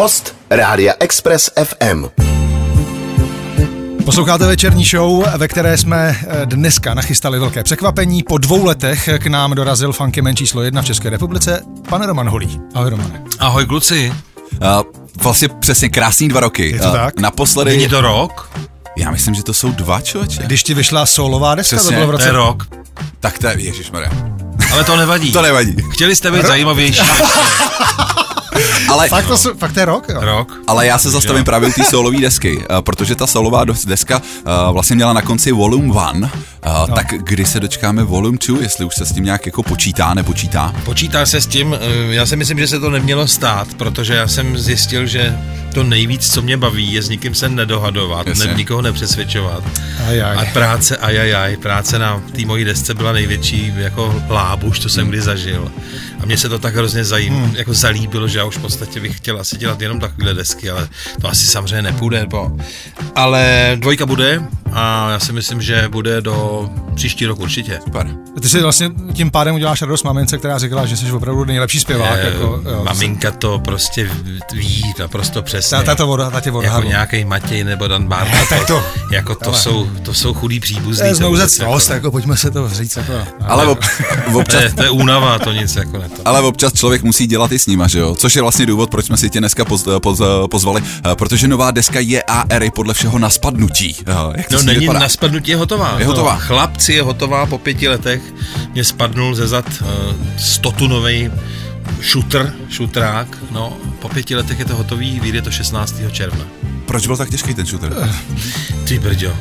Host Rádia Express FM. Posloucháte večerní show, ve které jsme eh, dneska nachystali velké překvapení. Po dvou letech k nám dorazil funkyman číslo jedna v České republice, pan Roman Holý. Ahoj Romane. Ahoj kluci. Uh, vlastně přesně krásný dva roky. Je to Uh, tak? Naposledy... Není to rok? Já myslím, že to jsou dva člověče. Když ti vyšla solová deska, Přesně, to bylo v To roce... je rok. Tak to je, ježišmarja. Ale to nevadí. To nevadí. Chtěli jste být zajímavější. Ale, Fakt to, jsou- fakt to je rok? Jo. rok. ale já se zastavím právě u té solové desky, uh, protože ta solová deska uh, vlastně měla na konci Volume 1, uh, no. tak kdy se dočkáme Volume 2, jestli už se s tím nějak jako počítá, nepočítá? Počítá se s tím, eh, já si myslím, že se to nemělo stát, protože já jsem zjistil, že to nejvíc, co mě baví, je s nikým se nedohadovat, Jasně. ne, nikoho nepřesvědčovat. Ajaj. A práce, ajajaj, práce na té mojí desce byla největší jako lábuš, co jsem kdy zažil. A mně se to tak hrozně zajím, hmm. jako zalíbilo, že já už v podstatě bych chtěl asi dělat jenom takovéhle desky, ale to asi samozřejmě nepůjde. Bo. Ale dvojka bude a já si myslím, že bude do příští rok určitě. Super. Ty si vlastně tím pádem uděláš radost mamince, která říkala, že jsi opravdu nejlepší zpěvák. Eh, jako, jo, Maminka to prostě ví naprosto přesně. Ta, ta, to voda, ta tě voda. jako nějaký Matěj nebo Dan Bárta, Ne, tak to- jako to ale- jsou, to jsou chudý příbuzní. To je to znouzec vůbecnost, jako pojďme se to říct. Jako, Ale ob, To občas, je, to je únava, to nic jako ne to. ale občas člověk musí dělat i s nima, že jo? Což je vlastně důvod, proč jsme si tě dneska poz, poz, pozvali, uh, protože nová deska je AR je podle všeo na spadnutí. Jak to No není, vypadá? na spadnutí je hotová. Je hotová. No, chlapci je hotová, po pěti letech mě spadnul ze zad stotunový šutr, šutrák, no po pěti letech je to hotový, vyjde to 16. června. Proč byl tak těžký ten shooter? Ty brďo,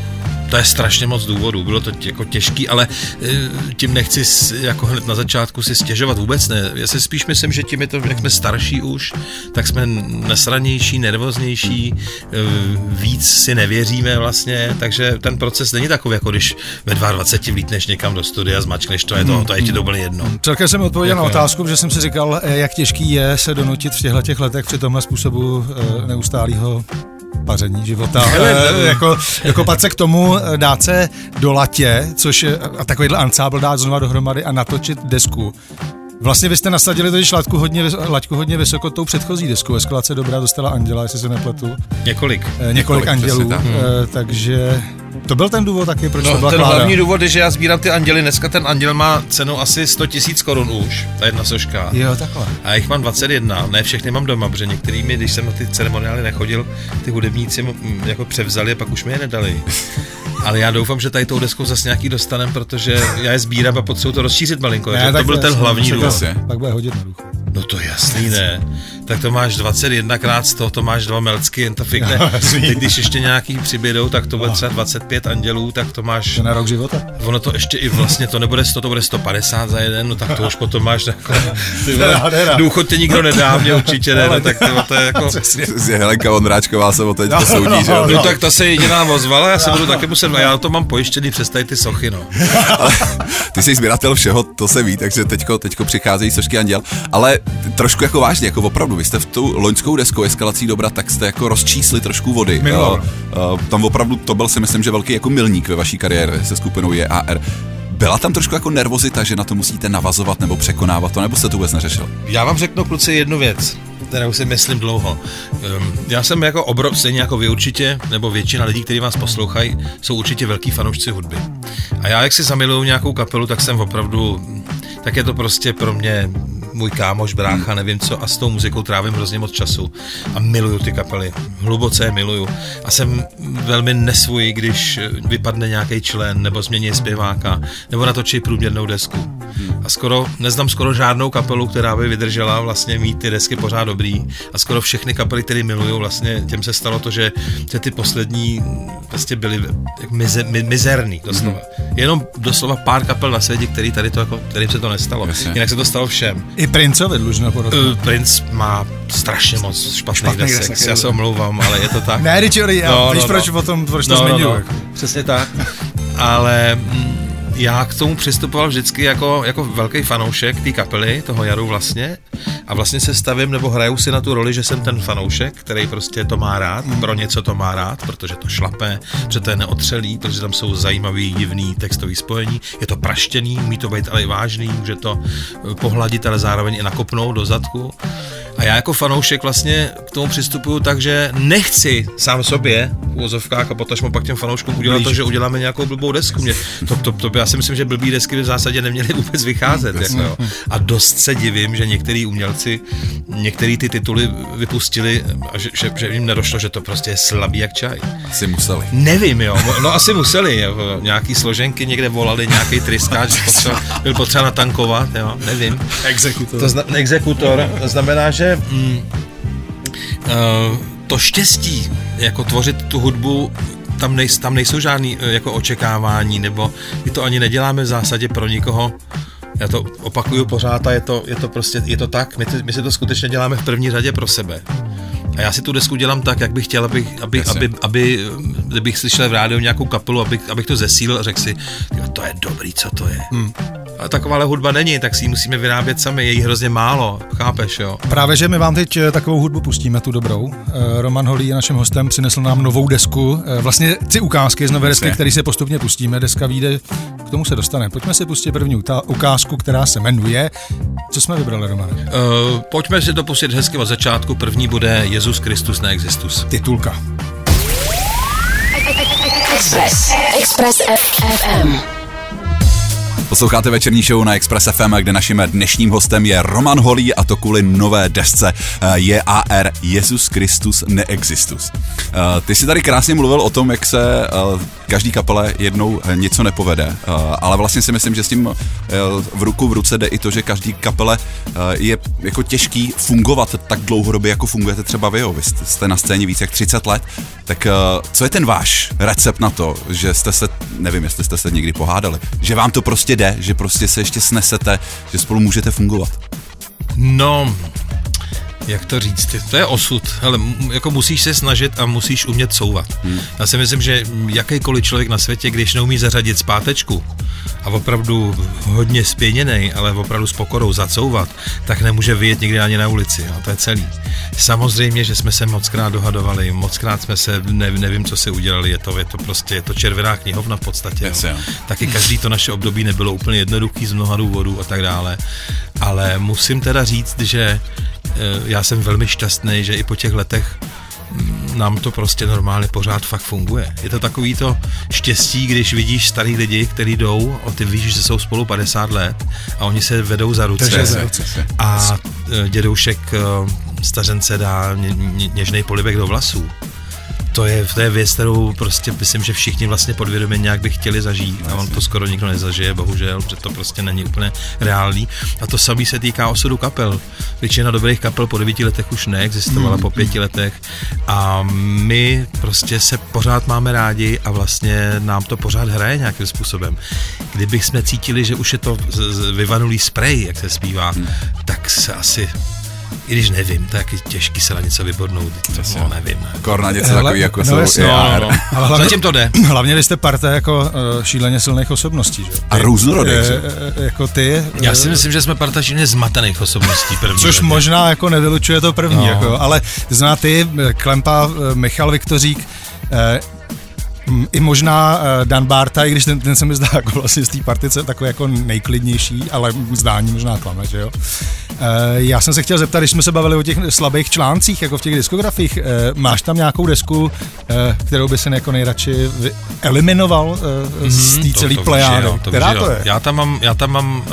to je strašně moc důvodů, bylo to tě- jako těžký, ale eh, tím nechci jako hned na začátku si stěžovat vůbec ne. Já si spíš myslím, že tím je to, jak jsme starší už, tak jsme nesranější, nervoznější, eh, víc si nevěříme vlastně, takže ten proces není takový, jako když ve 22 vlítneš někam do studia, zmačkneš to, je to, to je ti to úplně jedno. Celkem jsem odpověděl na Jako- otázku, že jsem si říkal, eh, jak těžký je se donutit v těchto těch letech při tomhle způsobu neustálého paření života. Eh, jako, dokopat se k tomu, eh, dát se do latě, což je, a takovýhle ansábl dát znova dohromady a natočit desku. Vlastně vy jste nasadili totiž laťku hodně, laťku hodně vysoko tou předchozí desku. Ve skladce dobrá dostala Anděla, jestli se nepletu. Několik. Eh, několik, Několik, andělů, tak. eh, takže to byl ten důvod taky, proč to No, byla ten Klára. hlavní důvod je, že já sbírám ty anděly. Dneska ten anděl má cenu asi 100 tisíc korun už, ta jedna soška. Jo, takhle. A jich mám 21, ne všechny mám doma, protože některými, když jsem na ty ceremoniály nechodil, ty hudebníci mm, jako převzali a pak už mi je nedali. Ale já doufám, že tady tou deskou zase nějaký dostanem, protože já je sbírám a potřebuji to rozšířit malinko. Ne, to tak byl ten hlavní důvod. Pak bude hodit na duchu. No to jasný ne. Tak to máš 21 krát 100, to máš dva melcky, jen to fikne. No. Teď když ještě nějaký přibydou, tak to bude třeba 25 andělů, tak to máš To na rok života. Ono to ještě i vlastně, to nebude 100, to bude 150 za jeden, no tak to už potom máš jako, důchod tě nikdo nedá, mě určitě ne, no, tak to, to je jako, Z Helenka Ondráčková se o to teďko soudí, že jo? no tak ta se jediná ozvala, já se budu taky muset, a já to mám pojištěný přes tady ty sochy, no. Ale ty jsi sběratel všeho, to se ví, takže teďko, teďko přicházejí sošky anděl. Ale trošku jako vážně, jako opravdu, vy jste v tu loňskou deskou eskalací dobra, tak jste jako rozčísli trošku vody. Minulou. Uh, uh, tam opravdu to byl si myslím, že velký jako milník ve vaší kariéře se skupinou JAR. Byla tam trošku jako nervozita, že na to musíte navazovat nebo překonávat to, nebo se to vůbec neřešil? Já vám řeknu, kluci, jednu věc, kterou si myslím dlouho. Um, já jsem jako obrov, stejně jako vy určitě, nebo většina lidí, kteří vás poslouchají, jsou určitě velký fanoušci hudby. A já, jak si zamiluju nějakou kapelu, tak jsem opravdu, tak je to prostě pro mě můj kámoš, brácha, nevím co, a s tou muzikou trávím hrozně moc času. A miluju ty kapely, hluboce je miluju. A jsem velmi nesvůj, když vypadne nějaký člen, nebo změní zpěváka, nebo natočí průměrnou desku. A skoro, neznám skoro žádnou kapelu, která by vydržela vlastně mít ty desky pořád dobrý. A skoro všechny kapely, které miluju, vlastně těm se stalo to, že, ty poslední vlastně byly jak mize, mi, mizerný doslova. Mm-hmm. Jenom doslova pár kapel na světě, který tady to jako, kterým se to nestalo. Jasně. Jinak se to stalo všem. I Princovi dlužno podotknout. Uh, Prince má strašně moc špatných, Špatných desek, desek, já se omlouvám, ale je to tak. Ne, Richard, já, No, víš no, proč no. o tom, proč to No, no, no. jako. Přesně tak. Ale mm, já k tomu přistupoval vždycky jako, jako velký fanoušek té kapely, toho Jaru vlastně. a vlastně se stavím nebo hraju si na tu roli, že jsem ten fanoušek, který prostě to má rád, pro něco to má rád, protože to šlape, protože to je neotřelý, protože tam jsou zajímavý, divný textový spojení, je to praštěný, umí to být ale i vážný, může to eh, pohladit, ale zároveň i nakopnout do zadku. A já jako fanoušek vlastně k tomu přistupuju tak, že nechci sám sobě v úvozovkách a potažmo pak těm fanouškům udělat to, že uděláme nějakou blbou desku. Mě, to, to, to, já si myslím, že blbý desky by v zásadě neměly vůbec vycházet. Jako, jo. A dost se divím, že některý umělci některé ty tituly vypustili a že, že, že jim nedošlo, že to prostě je slabý jak čaj. Asi museli. Nevím, jo. No asi museli. Jo. Nějaký složenky někde volali, nějaký tryskáč potřeba, byl potřeba natankovat, jo. Nevím. Exekutor. To zna, exekutor znamená, že mm, uh, to štěstí, jako tvořit tu hudbu, tam, nej, tam nejsou žádný uh, jako očekávání, nebo my to ani neděláme v zásadě pro nikoho, já to opakuju pořád a je to, je to prostě, je to tak, my, my si to skutečně děláme v první řadě pro sebe. A já si tu desku dělám tak, jak bych chtěl, aby, aby, aby, aby kdybych slyšel v rádiu nějakou kapelu, abych, abych to zesílil a řekl si, jo, to je dobrý, co to je. Hmm. A takováhle hudba není, tak si ji musíme vyrábět sami, je jí hrozně málo, chápeš, jo? Právě, že my vám teď eh, takovou hudbu pustíme, tu dobrou. Eh, Roman Holý je naším hostem, přinesl nám novou desku, eh, vlastně tři ukázky z nové desky, které se postupně pustíme. Deska vyjde, k tomu se dostane. Pojďme si pustit první ukázku, která se jmenuje. Co jsme vybrali, Roman? Uh, pojďme si to pustit hezky od začátku. První bude Jezus Kristus neexistus. Titulka. Express. Express FM. Posloucháte večerní show na Express FM, kde naším dnešním hostem je Roman Holý a to kvůli nové desce je AR Jezus Kristus Neexistus. Ty jsi tady krásně mluvil o tom, jak se každý kapele jednou něco nepovede, ale vlastně si myslím, že s tím v ruku v ruce jde i to, že každý kapele je jako těžký fungovat tak dlouhodobě, jako fungujete třeba vy. Vy jste na scéně více jak 30 let, tak co je ten váš recept na to, že jste se, nevím, jestli jste se někdy pohádali, že vám to prostě jde, že prostě se ještě snesete, že spolu můžete fungovat? No, jak to říct, to je osud, ale jako musíš se snažit a musíš umět couvat. Hmm. Já si myslím, že jakýkoliv člověk na světě, když neumí zařadit zpátečku a opravdu hodně spěněný, ale opravdu s pokorou zacouvat, tak nemůže vyjet nikdy ani na ulici, jo, to je celý. Samozřejmě, že jsme se mockrát dohadovali, mockrát jsme se, ne, nevím, co se udělali, je to, je to prostě, je to červená knihovna v podstatě. Yes, jo. Taky každý to naše období nebylo úplně jednoduchý z mnoha důvodů a tak dále, ale musím teda říct, že já jsem velmi šťastný, že i po těch letech mm, nám to prostě normálně pořád fakt funguje. Je to takový to štěstí, když vidíš starý lidi, kteří jdou a ty víš, že jsou spolu 50 let a oni se vedou za ruce. A eh, dědoušek eh, stařence dá ně, ně, něžnej polibek do vlasů to je, to je věc, kterou prostě myslím, že všichni vlastně podvědomě nějak by chtěli zažít a on to skoro nikdo nezažije, bohužel, protože to prostě není úplně reálný. A to samý se týká osudu kapel. Většina dobrých kapel po devíti letech už neexistovala, mm. po pěti letech a my prostě se pořád máme rádi a vlastně nám to pořád hraje nějakým způsobem. Kdybych jsme cítili, že už je to vyvanulý spray, jak se zpívá, mm. tak se asi i když nevím, tak je těžký se na něco vybodnout, to no, nevím. Kor na něco takový, jako no, jsou no, no, no. Ale hlavně, Zatím to jde. Hlavně vy jste parta jako uh, šíleně silných osobností, že? A různorodých, je, Jako ty. Já si myslím, že jsme parta šíleně zmatených osobností první. Což možná jako nevylučuje to první, no. jako, ale zná ty, Klempa, Michal Viktořík, i možná Dan Barta, i když ten, ten se mi zdá jako vlastně z té partice takový jako nejklidnější, ale zdání možná klame, že jo. Já jsem se chtěl zeptat, když jsme se bavili o těch slabých článcích, jako v těch diskografích, máš tam nějakou desku, kterou by se jako nejradši eliminoval z té celé plejády? Která to je? Já tam mám, já tam mám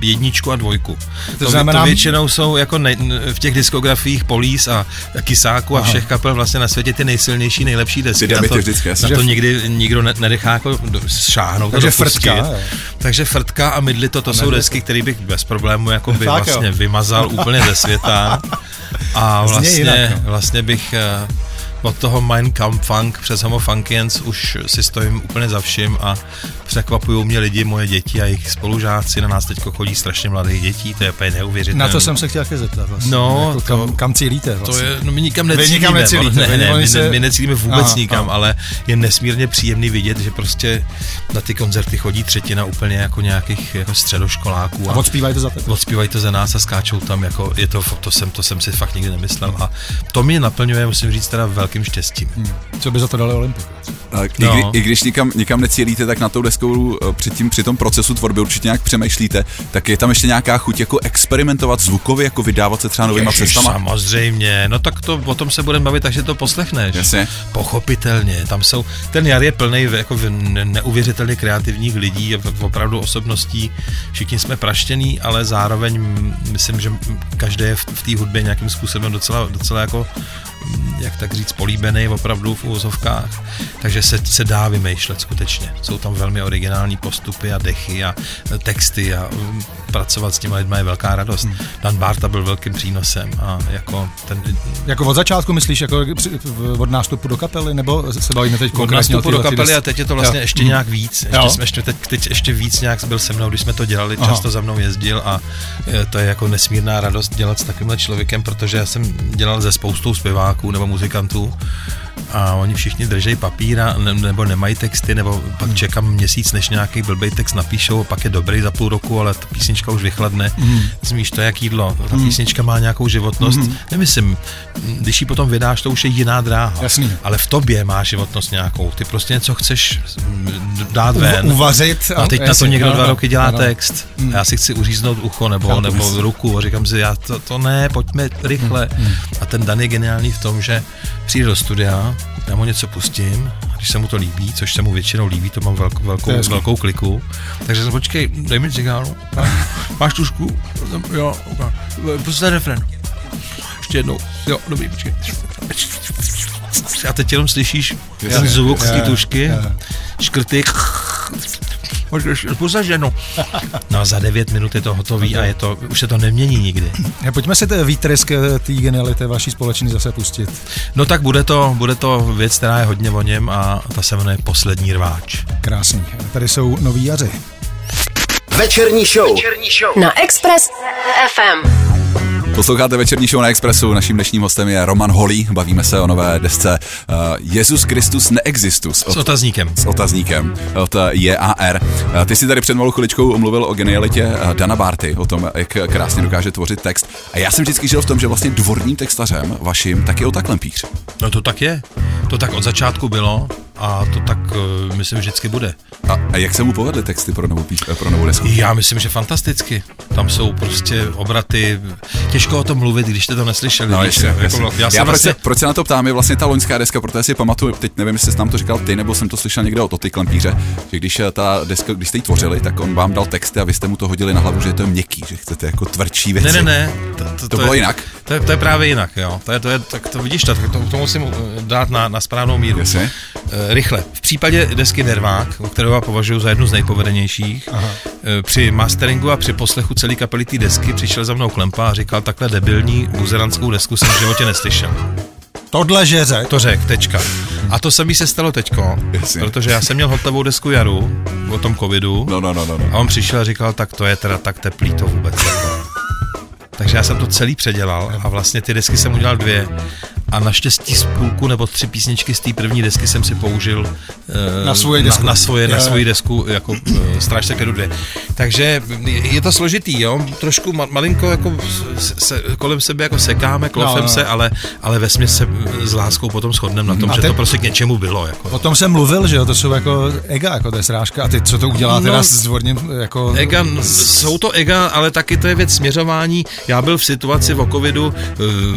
jedničku a dvojku. To, to, znamená... to většinou jsou jako ne, v těch diskografiích Polís a Kisáku a Aha. všech kapel vlastně na světě ty nejsilnější, nejlepší desky. Ty na to, vždycky, na to nikdy nikdo nenechá jako šáhnout. Takže frtka. Takže frtka a mydly to, to jsou desky, které bych bez problému jako by vlastně vymazal úplně ze světa. A vlastně, vlastně bych eh, od toho Mein Kampf Funk přes Homo Funkians už si stojím úplně za vším a překvapují mě lidi, moje děti a jejich spolužáci, na nás teď chodí strašně mladých dětí, to je úplně neuvěřitelné. Na to jsem se chtěl také zeptat vlastně. No, jako to- kam, kam cílíte vlastně? To je, no my nikam Vy necílíme. nikam necílíte, ne, ne, my, se- my necílíme vůbec Aha, nikam, aha. ale je nesmírně příjemný vidět, že prostě na ty koncerty chodí třetina úplně jako nějakých jako středoškoláků. A odspívají to za tebe. Odspívají to za nás a skáčou tam, jako je to, to jsem, to jsem si fakt nikdy nemyslel a to mě naplňuje, musím říct, teda velkým štěstím. Co by za to dali Olympik? A I, No. kdy, I když nikam, nikam necílíte, tak na tou deskou eh, při, tím, při tom procesu tvorby určitě nějak přemýšlíte, tak je tam ještě nějaká chuť jako experimentovat zvukově, jako vydávat se třeba novýma Ježiš, cestama? Samozřejmě, no tak to, o tom se budeme bavit, takže to poslechneš. Jasně. Pochopitelně, tam jsou, ten jar je plný jako neuvěřitelně kreativních lidí, opravdu osobností, všichni jsme praštěný, ale zároveň myslím, že každý je v, v té hudbě nějakým způsobem docela, docela jako jak tak říct, políbený opravdu v úvozovkách, takže se, se dá vymýšlet skutečně. Jsou tam velmi originální postupy a dechy a e, texty a mm, pracovat s těma lidmi je velká radost. Hmm. Dan Barta byl velkým přínosem a jako ten Jako od začátku myslíš, jako od nástupu do kapely, nebo se bavíme teď od konkrétně o nástupu do kapely a teď je to vlastně Jo. ještě Mhm. nějak víc. Ještě Jo. jsme ještě teď, teď ještě víc nějak byl se mnou, když jsme to dělali, Aha. často za mnou jezdil a e, to je jako nesmírná radost dělat s takovýmhle člověkem, protože já jsem dělal ze spoustou zpěváků nebo muzikantů a oni všichni držejí papíra ne, nebo nemají texty, nebo pak Hmm. čekám měsíc, než nějaký blbý text napíšou, a pak je dobrý za půl roku, ale ta písnička už vychladne. Hmm. Zmíš to jak jídlo, ta písnička má nějakou životnost. Nemyslím, když ji potom vydáš, to už je jiná dráha. Jasný. Ale v tobě má životnost nějakou. Ty prostě něco chceš mm, dát ven. Uv- uvařit. A teď na to někdo ano, dva roky dělá ano. text. A já si chci uříznout ucho nebo, nebo ruku a říkám si, já to, to ne, pojďme rychle. A ten Dan je geniální v tom, že přijde do studia, já mu něco pustím, a když se mu to líbí, což se mu většinou líbí, to mám velkou, velkou, velkou kliku, takže jsem počkej, dej mi cigáru, máš tušku, jo, prostě refren. Ještě jednou, jo, dobrý, počkej. A teď jenom slyšíš ten zvuk z té tušky, škrty, Pusaž jenom. No a za 9 minut je to hotový a je to, už se to nemění nikdy. Ja, Pojďme si ten výtrysk eh, té geniality vaší společný zase pustit. No tak bude to, bude to věc, která je hodně o něm a ta se jmenuje Poslední rváč. Krásný. Tady jsou noví jaři. Večerní show. Večerní show. Na Express FM. Posloucháte večerní show na Expressu, naším dnešním hostem je Roman Holý, bavíme se o nové desce uh, Jezus Kristus neexistus S od, otazníkem. s otazníkem od uh, JAR. Uh, ty si tady před malou chviličkou mluvil o genialitě uh, Dana Barty, o tom, jak krásně dokáže tvořit text. A já jsem vždycky žil v tom, že vlastně dvorním textařem vaším taky Ota Klempíř. No to tak je. To tak od začátku bylo a to tak uh, myslím vždycky bude. A, a jak se mu povedly texty pro novou, píš, eh, pro novou desku? Já myslím, že fantasticky. Tam jsou prostě obraty, těžko o tom mluvit, když jste to neslyšeli. No, jasně, jako, jasně. Já Já, jsem proč, vlastně, se, proč se na to ptám, je vlastně ta loňská deska, protože si pamatuju, teď nevím, jestli jsi nám to říkal ty, nebo jsem to slyšel někde od Oty Klempíře, že když eh, ta deska, když jste ji tvořili, tak on vám dal texty a vy jste mu to hodili na hlavu, že je to měkký, že chcete jako tvrdší věci. Ne, ne, ne. To, to, To bylo je, jinak? To je, to je právě jinak, jo. To je, to je, tak to vidíš, to, to, to musím eh, dát na, na správnou míru. Jasně. Eh, Rychle. V případě desky Nervák, kterou já považuji za jednu z nejpovedenějších, Aha. eh, při masteringu a při poslechu celé kapely té desky přišel za mnou Klempa a říkal, takhle debilní buzeranskou desku jsem v životě neslyšel. Tohle že řek. To řek, tečka. A to samý se stalo teďko, Jasně. protože já jsem měl hotovou desku Jaru o tom covidu No, no, no, no. a no. on přišel a říkal, tak to je teda tak teplý to vůbec. Takže já jsem to celý předělal a vlastně ty desky jsem udělal dvě a naštěstí z půlku nebo tři písničky z té první desky jsem si použil eh, Na svoji desku. Na, na, svoje, na svoji desku jako uh, Strážce klidu dvě. Takže je to složitý, jo, trošku ma, malinko jako se, se, kolem sebe jako sekáme, klofem No, no. se, ale, ale ve se eh, s láskou potom shodneme na tom, A že ten- to prostě k něčemu bylo. Jako. O tom jsem mluvil, že jo, to jsou jako ega, jako to je srážka. A ty, co to udělá teda No, s dvorním, jako... Ega, jsou to ega, ale taky to je věc směřování. Já byl v situaci o covidu uh,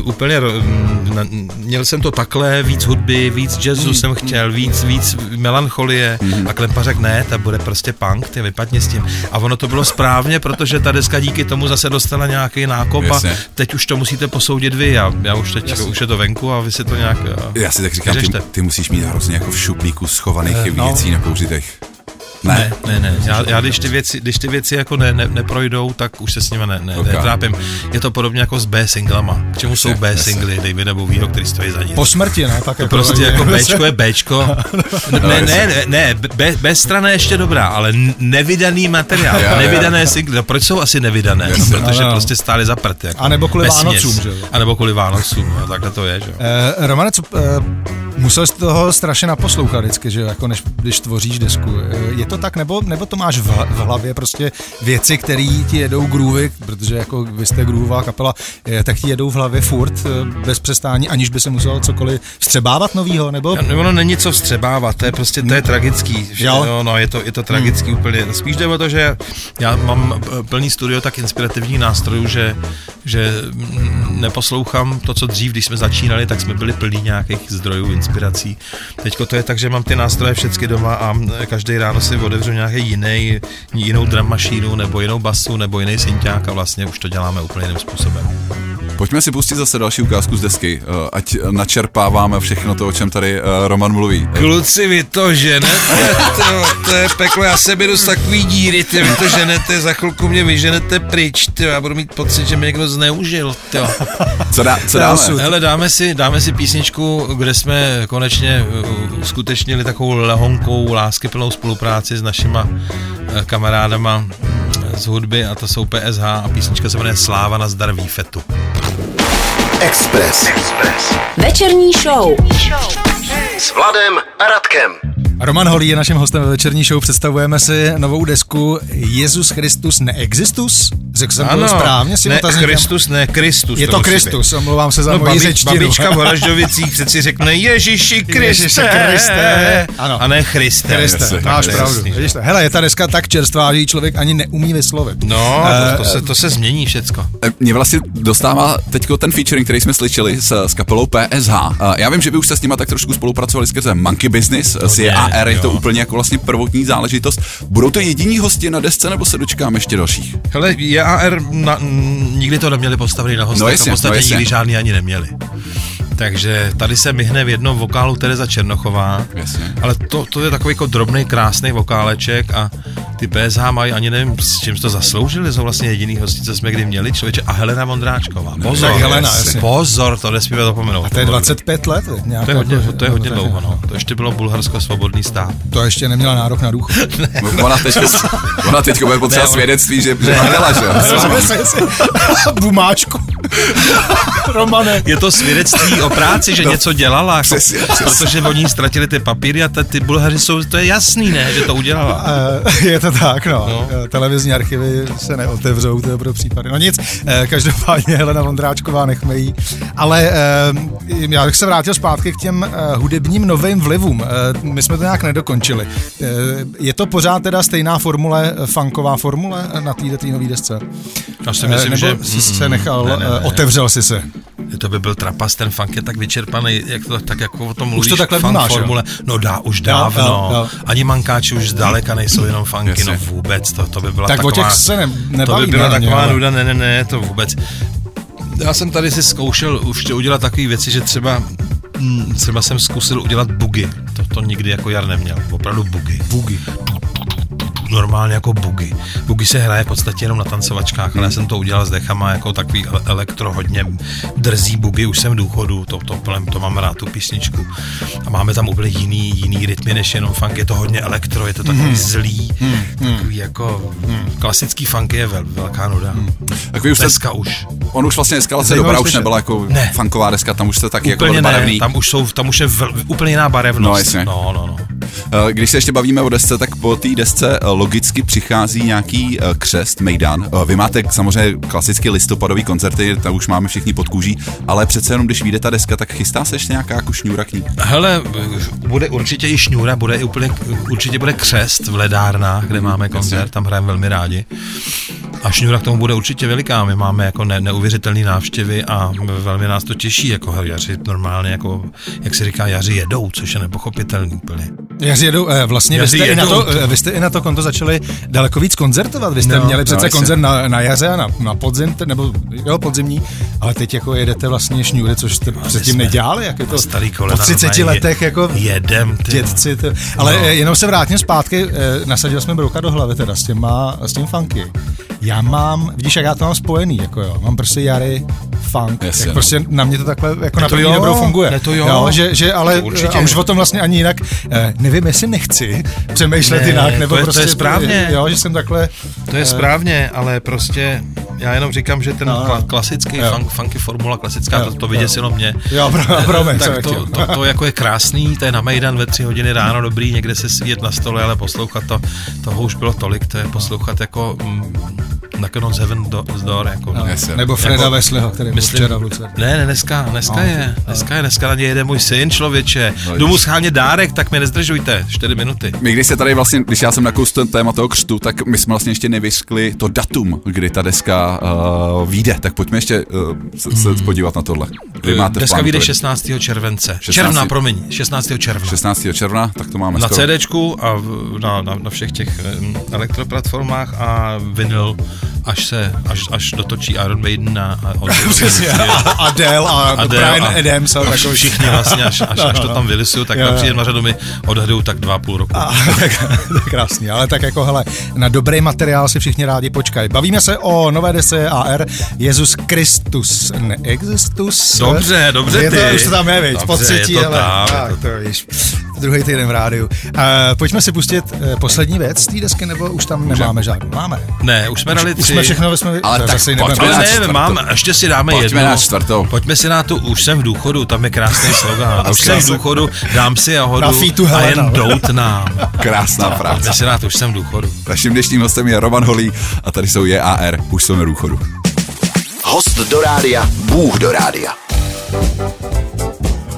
úplně, mm, na, měl jsem to takhle, víc hudby, víc jazzu jsem chtěl, víc, víc melancholie a Klempa řekl, ne, to bude prostě punk, ty vypadni s tím. A ono to bylo správně, protože ta deska díky tomu zase dostala nějaký nákop a Jasně. teď už to musíte posoudit vy. Já, já už teď, už je to venku a vy si to nějak... uh, Já si tak říkám, ty, vyřešte. ty musíš mít hrozně jako v šuplíku schovaných Eh, uh, no. věcí na použitech. Ne, ne, ne. Já, já když, ty věci, když ty věci jako ne, ne, neprojdou, tak už se s nimi ne, ne, okay. netrápím. Je to podobně jako s B singlama. K čemu jsou B singly Davida Bowieho, který stojí za ním? Po smrti, ne? Tak to prostě jako Bčko je Bčko. Ne, ne, ne, ne B, B strana je ještě dobrá, ale nevydaný materiál, nevydané singly. No, proč jsou asi nevydané? No, protože prostě stály za prd. Jako, a nebo kvůli Vánocům, že A nebo kvůli Vánocům, no, takhle to je, že Eh, Romane, co, eh, musel jsi toho strašně naposlouchat vždycky, že jako než, když tvoříš desku. Eh, je to tak, nebo, nebo to máš v, v hlavě prostě věci, které ti jedou groovy, protože jako vy jste groovová kapela, eh, tak ti jedou v hlavě furt eh, bez přestání, aniž by se musel cokoliv vstřebávat novýho, nebo? No, ono není co vstřebávat, to je prostě, to je tragický. Jo? No, no, je to, je to tragický hmm. úplně. Spíš jde o to, že já mám plný studio tak inspirativních nástrojů, že, že neposlouchám to, co dřív, když jsme začínali, tak jsme byli plní nějakých zdrojů, inspirací. Teďko to je tak, že mám ty nástroje všechny doma a každý ráno si otevřu nějaký jiný, jinou drum mašínu, nebo jinou basu, nebo jiný synťák a vlastně už to děláme úplně jiným způsobem. Pojďme si pustit zase další ukázku z desky, eh, ať načerpáváme všechno to, o čem tady eh, Roman mluví. Kluci, vy to ženete, to, to je peklo, já se beru z takový díry, ty, vy to ženete, za chvilku mě vyženete pryč, ty, já budu mít pocit, že mě někdo zneužil, ty. Co, dá, co dáme? Hele, dáme si, dáme si písničku, kde jsme konečně uh, uskutečnili takovou lehonkou, láskyplnou spolupráci s našima kamarádama z hudby a to jsou PSH a písnička se jmenuje Sláva na zdar výfetu. Express. Express. Večerní show. S Vladem a Radkem. Roman Holý je naším hostem ve večerní show. Představujeme si novou desku Jezus Christus neexistus? Řekl jsem ano, to správně si ne, Christus, ne Kristus. Je to Kristus, omlouvám se za no, moji řečtinu. Babička v Hražďovicích přeci řekne Ježíši Kriste. Ježíši Kriste. Ano. A ne Christe. Kriste, máš pravdu. Hele, je ta deska tak čerstvá, že ji člověk ani neumí vyslovit. No, uh, to, to, se, to se změní všecko. Eh, mě vlastně dostává teď ten featuring, který jsme slyšeli s, s kapelou PSH. Uh, já vím, že vy už se s nima tak trošku spolupracovali skrze Monkey Business, s AR, je to úplně jako vlastně prvotní záležitost. Budou to jediní hosti na desce, nebo se dočkáme ještě dalších? Hele, JAR na, nikdy to neměli postavený na hostech no jasně, a v podstatě no nikdy žádný ani neměli. Takže tady se myhne v jednom vokálu Tereza Černochová, Jasně. ale to, to je takový jako drobný, krásný vokáleček a ty PSH mají, ani nevím, s čím to zasloužili, jsou vlastně jediný hosti, co jsme kdy měli, člověče, a Helena Mondráčková. Pozor, no, Helena, jasně. pozor, to nesmíme zapomenout. A to je 25 let? To je hodně, to je hodně dlouho, no. To ještě bylo Bulharsko svobodný stát. To ještě neměla nárok na důchod. ona teď, ona teď bude potřeba svědectví, že, že že? Bumáčku. Romane. Je to svědectví o práci, že no, něco dělala, jako, přesně, přesně. protože oni ztratili ty papíry a ty Bulhaři jsou, to je jasný, ne, že to udělala. Uh, je to tak, no. no. Eh, televizní archivy se neotevřou, to je pro případy. No nic, uh, každopádně Helena Vondráčková, nechme jí. Ale uh, já bych se vrátil zpátky k těm hudebním novým vlivům. My jsme to nějak nedokončili. Je to pořád teda stejná formule, funková formule na této nové desce? Já si myslím, uh, že... jsi se nechal, ne, ne, ne. otevřel si se? To by byl trapas, ten funk je tak vyčerpaný, jak to, tak jako o tom mluvíš. Už to takhle vnímáš, formule. Jo? No dá, už dávno. Jo, jo, jo. Ani mankáči už zdaleka nejsou jenom funky, no vůbec, to, to by byla tak taková... Tak o těch se ne, nebaví, To by byla ne, taková nuda, ne, ne, ne, to vůbec. Já jsem tady si zkoušel už udělat takové věci, že třeba hm, třeba jsem zkusil udělat bugy. To, to nikdy jako jar neměl. Opravdu bugy. Bugy normálně jako bugy. Bugy se hraje v podstatě jenom na tancovačkách, ale já jsem to udělal s dechama jako takový elektro, hodně drzí bugy, už jsem v důchodu, to, to, to, to mám rád, tu písničku. A máme tam úplně jiný, jiný rytmy než jenom funk, je to hodně elektro, je to takový hmm. zlý, hmm. takový jako hmm. klasický funk je vel, velká nuda. Hmm. Tak vy už Dneska jste, už. On už vlastně eskalace dobra už nebyla jako ne. funková deska, tam už jste taky jako úplně jako barevný. Ne, tam už jsou, tam už je vel, úplně jiná barevnost. No, jasně. no, no, no. Eh, když se ještě bavíme o desce, tak po té desce eh, logicky přichází nějaký eh, křest, Mejdan. Vy máte samozřejmě klasicky listopadový koncerty, tam už máme všichni pod kůží, ale přece jenom, když vyjde ta deska, tak chystá se ještě nějaká jako šňůra k ní? Hele, bude určitě i šňůra, bude i úplně, určitě bude křest v ledárnách, kde máme koncert, tam hrajeme velmi rádi. A šňůra k tomu bude určitě veliká. My máme jako ne, neuvěřitelné návštěvy a velmi nás to těší, jako jaři normálně, jako, jak se říká, jaři jedou, což je nepochopitelný úplně. Jaři jedou, eh, vlastně Jaři vy, jste i na jedou. to, eh, vy jste i na to konto začali daleko víc koncertovat. Vy jste No, měli přece no, koncert na, na jaře a na, na podzim, nebo jo, podzimní, ale teď jako jedete vlastně šňůry, což jste předtím jsme nedělali. Jak je to Starý kolena. po 30 normálně letech jako Jedem, ty. dětci. To, ale No. no. jenom se vrátím zpátky, eh, nasadil jsme brouka do hlavy teda s, těma, s tím funky. Já mám, vidíš, jak já to mám spojený, jako jo, mám prostě jary, funk, Jasně, jak no. prostě na mě to takhle jako na to první jo, dobrou funguje. ne, to jo. že, že ale To určitě. a už o tom vlastně ani jinak, eh, nevím, jestli nechci přemýšlet Ne, jinak, nebo to je- to je prostě, správně. jo, že jsem takhle, To je správně, ale prostě já jenom říkám, že ten No, no. kla- klasický Jo. funk, funky formula klasická, Jo, to, to jo. vyděsilo mě. jo, pro, promiň, co tak já to, chtěl. to, to, jako je krásný, to je na Mejdan ve tři hodiny ráno dobrý, někde se svíjet na stole, ale poslouchat to, toho už bylo tolik, to je poslouchat jako mm, On Heaven do, z Door, jako, no. Jasně. Nebo Freda Jako- Wesleyho, který Myslím, včera v Lucer. ne, ne, dneska, dneska No. je, dneska je, dneska na ně jede můj syn, člověče. No, Jdu mu vidíš. schánět dárek, tak mě nezdržujte, čtyři minuty. My když se tady vlastně, když já jsem nakous ten téma toho křtu, tak my jsme vlastně ještě nevyskli to datum, kdy ta deska uh, vyjde, tak pojďme ještě uh, se, se podívat na tohle. Kdy máte plánu vyjde to- 16. července. 16. Června, promiň, 16. června. 16. června, tak to máme Na skoro. CDčku a v- na, na, na všech těch elektroplatformách a vinyl, až se, až, až dotočí Iron Maiden a, a od, Přesně, a Adele a Adele Brian a- Adams a a takový. všichni vlastně, až, až, až to tam vylisuju, tak Jo, tam přijde na řadu mi odhadou tak dva půl roku. A, tak, je krásný, ale tak jako hele, na dobrý materiál si všichni rádi počkají. Bavíme se o nové desce AR Jezus Kristus Neexistus. Dobře, dobře je to, ty. Už to tam je, viď, po Dobře, je třetí, to hele. tam, je tak, to- to víš, druhý týden v rádiu. Uh, pojďme si pustit uh, poslední věc z té desky, nebo už tam nemáme žádnou? Máme. Ne, už jsme dali Už tři. jsme všechno, jsme, Ale tak zase pojďme Ale ne, mám, ještě si dáme Pojďme jednu. na čtvrtou. Pojďme si na tu, už jsem v důchodu, tam je krásný slogan. Už jsem v důchodu, dám si a hodu Na featu a jen dout nám. Krásná práce. Pojďme si na to, už jsem v důchodu. Naším dnešním hostem je Roman Holý a tady jsou JAR, už jsou na důchodu. Host do rádia, Bůh do rádia.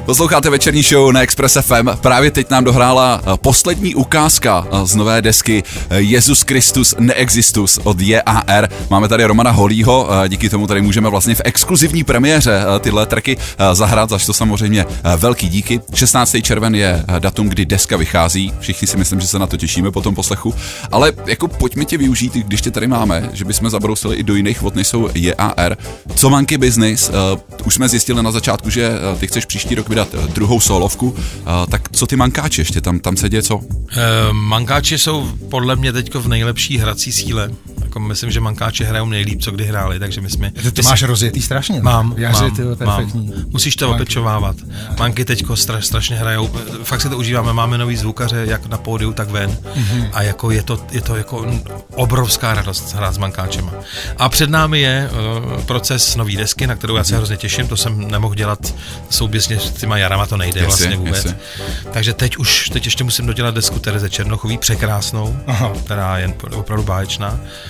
Posloucháte večerní show na Express FM. Právě teď nám dohrála eh, poslední ukázka eh, z nové desky eh, Jezus Kristus Neexistus od JAR. Máme tady Romana Holího, díky tomu tady můžeme vlastně v exkluzivní premiéře tyhle tracky zahrát, zaž to samozřejmě velký díky. 16. červen je datum, kdy deska vychází. Všichni si myslím, že se na to těšíme po tom poslechu. Ale jako pojďme tě využít, když tě tady máme, že bychom zabrousili i do jiných vod, než jsou JAR. Co Monkey Business? Už jsme zjistili na začátku, že ty chceš příští rok vydat eh, druhou solovku. Uh, tak co ty mankáči ještě? Tam, tam se děje co? Eh, Mankáči jsou podle mě teď v nejlepší hrací síle. Jako myslím, že mankáči hrajou nejlíp, co kdy hráli, takže my jsme... Ty máš rozjetý strašně. Mám, Jaři, mám, ty, vole, mám. perfektní. Musíš to Manky. opečovávat. Manky teďko stra, strašně hrajou, fakt si to užíváme, máme nový zvukaře, jak na pódiu, tak ven. Mm-hmm. A jako je to, je to jako obrovská radost hrát s mankáčema. A před námi je uh, proces nový desky, na kterou já se hrozně těším, to jsem nemohl dělat souběsně s těma jarama, to nejde Jasně, vlastně vůbec. jasně. Takže teď už, teď ještě musím dodělat desku Tereze Černochový, překrásnou, Aha. která je opravdu báječná.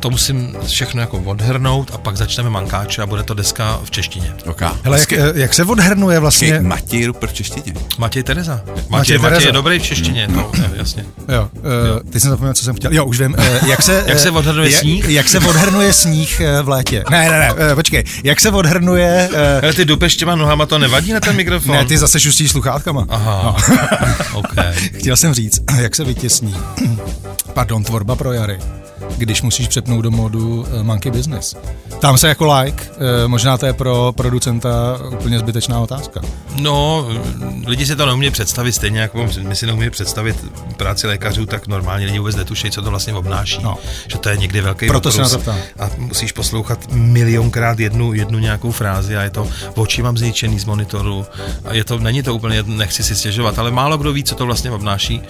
to musím všechno jako odhrnout a pak začneme mankáče a bude to deska v češtině. Okay. Hele, jak, eh, jak se odhrnuje vlastně... Matěj Rupert v češtině. Matěj Tereza. Matěj, Matěj Matěj, Tereza. je dobrý v češtině, no, je, jasně. Jo, uh, teď jsem zapomněl, co jsem chtěl. Jo, už vím. Uh, jak se, Jak se eh, odhrnuje jak- sníh? Jak se odhrnuje sníh eh, v létě? Ne, ne, ne, eh, počkej. Jak se odhrnuje... Uh, Ale ty dupeš těma nohama, to nevadí na ten mikrofon? ne, ty zase šustíš sluchátkama. Aha, OK. Chtěl jsem říct, jak se vytěsní, pardon, tvorba pro jary, když musíš přepnout do modu uh, Monkey Business. Tam se jako like, uh, možná to je pro producenta úplně zbytečná otázka. No, lidi si to neumí představit stejně, jako my si neumí představit práci lékařů, tak normálně lidi vůbec netuší, co to vlastně obnáší. No. Že to je někdy velký Proto se na to ptám. A musíš poslouchat milionkrát jednu, jednu nějakou frázi a je to, oči mám zničený z monitoru. A je to, není to úplně, nechci si stěžovat, ale málo kdo ví, co to vlastně obnáší.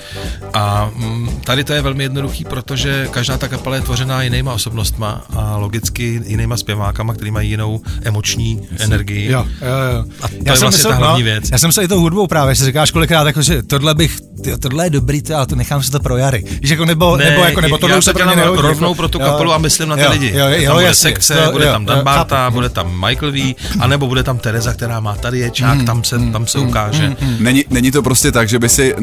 A mm, tady to je velmi jednoduchý, protože každá ta kapela je tvořená jinýma osobnostma a logicky jinýma zpěvákama, který mají jinou emoční energii. Jo, jo, jo. A to je vlastně ta hlavní věc. Já jsem se i tou hudbou právě, že říkáš kolikrát, jako, že tohle bych ty, tohle je dobrý, ty, ale to nechám si to pro Jary. Víš, jako nebo, Ne, nebo, jako, nebo tohle já už se to pro mě nehodí. rovnou jako- pro tu jo, kapelu a myslím na ty jo, lidi. Jo, jo, tam jo, bude jasně, sekce, to- bude jo, tam jo, Dan Barta, chápu. bude tam Michael V, anebo bude tam Tereza, která má tady je čák, tam se, tam se ukáže. Není, není to prostě tak, že by si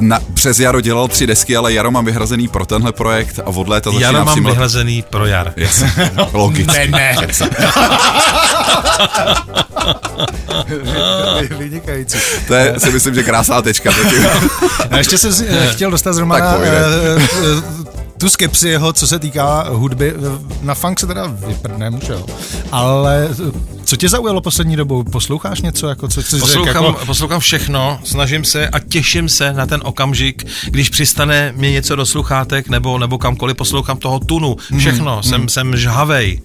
na, přes Jaro dělal tři desky, ale Jaro mám vyhrazený pro tenhle projekt a od léta Já mám si mlat- vyhlazený pro jar. Yes. Logicky. Ne, ne. Vynikající. To je, si myslím, že krásná tečka. A ještě jsem chtěl dostat z Eh, eh, tu skepsi jeho, co se týká hudby. Na funk se teda vyprdne, může, jo. Ale eh, co tě zaujalo poslední dobou? Posloucháš něco? Jako, co, co Poslouchám, jako, poslouchám všechno, snažím se a těším se na ten okamžik, když přistane mě něco do sluchátek nebo, nebo kamkoliv poslouchám toho tunu. Všechno, Hmm, jsem, jsem žhavej.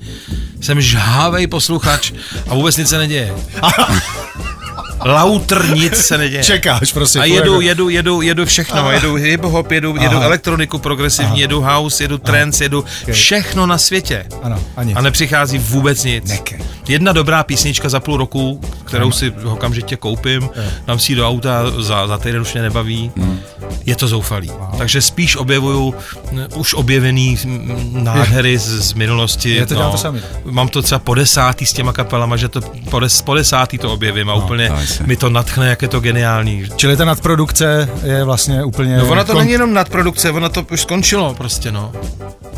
Jsem žhavej posluchač a vůbec nic se neděje. Lautr nic se neděje. Čekáš prostě. A jedu, jako- jedu, jedu, jedu všechno, jedu hip-hop, jedu, jedu elektroniku progresivní, jedu house, jedu trance, jedu všechno na světě. Ano, a nic. A nepřichází vůbec nic. Neke. Jedna dobrá písnička za půl roku, kterou si okamžitě koupím, dám si do auta, za, za týden už mě nebaví, Hmm. je to zoufalý. Takže spíš objevuju mm, už objevený mm, nádhery z, z minulosti. no. Já to dělám to samý. Mám to třeba po desátý s těma kapelama, že to po, des, po desátý to objevím a úplně to jasně. mi to nadchne, jak je to geniální. Čili ta nadprodukce je vlastně úplně... No ona to kon- není jenom nadprodukce, ona to už skončilo prostě, no.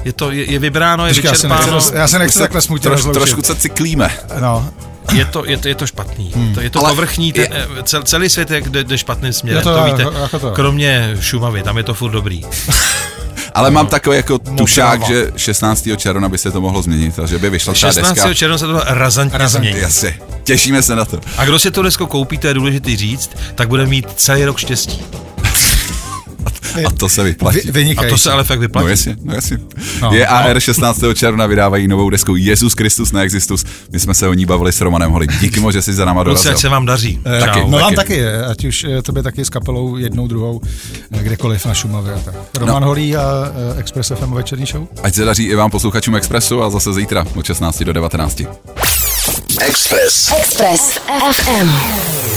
Je to, je, je vybráno, je Počkej, já se nechci, vyčerpáno, já se nechci takhle smutně Troš, trošku se cyklíme. No, je to, je to, je to špatný. To, je to Ale povrchní, ten, je- eh, cel, celý svět je, jde, jde špatným směrem, Je to to, víte, jako- jako to. kromě Šumavy, tam je to furt dobrý. Ale mám takový jako tušák, že 16. června by se to mohlo změnit a že by vyšla ta 16. deska. června se to razantně Razantně. změní. Jasně, těšíme se na to. A kdo si to desko koupí, to je důležité říct, tak bude mít celý rok štěstí. A to se vyplatí. vy, A to se ale fakt vyplatí. No jasně, no jasně. No, No, je AR 16. června vydávají novou desku Jezus Kristus neexistus. My jsme se o ní bavili s Romanem Holím. Díky moc, že jsi za náma dorazil. se vám daří. Eh, Taky. Čau. No vám taky. taky, ať už eh, tobě taky s kapelou jednou, druhou, eh, kdekoliv na Šumavě. a tak. Roman no. Holý a eh, Express FM večerní show. Ať se daří i vám posluchačům Expressu a zase zítra od 16 do 19. Express. Express FM.